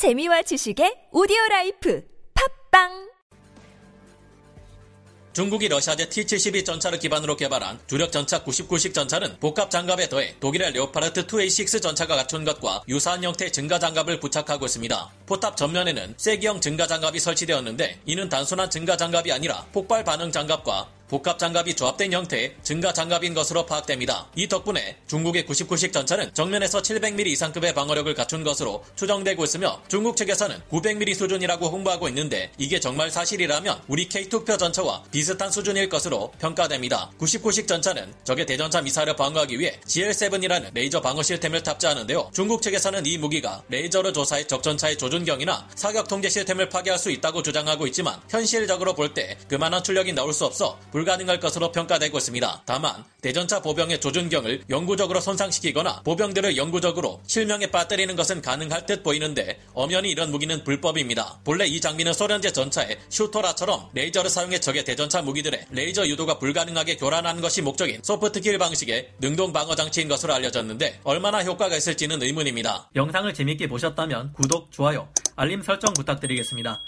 재미와 지식의 오디오 라이프 팟빵 중국이 러시아제 T-72 전차를 기반으로 개발한 주력 전차 99식 전차는 복합 장갑에 더해 독일의 레오파르트 2A6 전차가 갖춘 것과 유사한 형태의 증가 장갑을 부착하고 있습니다. 포탑 전면에는 쐐기형 증가 장갑이 설치되었는데 이는 단순한 증가 장갑이 아니라 폭발 반응 장갑과 복합 장갑이 조합된 형태의 증가 장갑인 것으로 파악됩니다. 이 덕분에 중국의 99식 전차는 정면에서 700mm 이상급의 방어력을 갖춘 것으로 추정되고 있으며 중국 측에서는 900mm 수준이라고 홍보하고 있는데 이게 정말 사실이라면 우리 K2 흑표 전차와 비슷한 수준일 것으로 평가됩니다. 99식 전차는 적의 대전차 미사일을 방어하기 위해 GL7이라는 레이저 방어 시스템을 탑재하는데요. 중국 측에서는 이 무기가 레이저로 조사해 적전차의 조준경이나 사격 통제 시스템을 파괴할 수 있다고 주장하고 있지만 현실적으로 볼 때 그만한 출력이 나올 수 없어 불 가능할 것으로 평가되고 있습니다. 다만 대전차 보병의 조준경을 영구적으로 손상시키거나 보병들을 영구적으로 실명에 빠뜨리는 것은 가능할 듯 보이는데 엄연히 이런 무기는 불법입니다. 본래 이 장비는 소련제 전차의 슈토라처럼 레이저를 사용해 적의 대전차 무기들의 레이저 유도가 불가능하게 교란하는 것이 목적인 soft kill 방식의 능동 방어 장치인 것으로 알려졌는데 얼마나 효과가 있을지는 의문입니다. 영상을 재밌게 보셨다면 구독, 좋아요, 알림 설정 부탁드리겠습니다.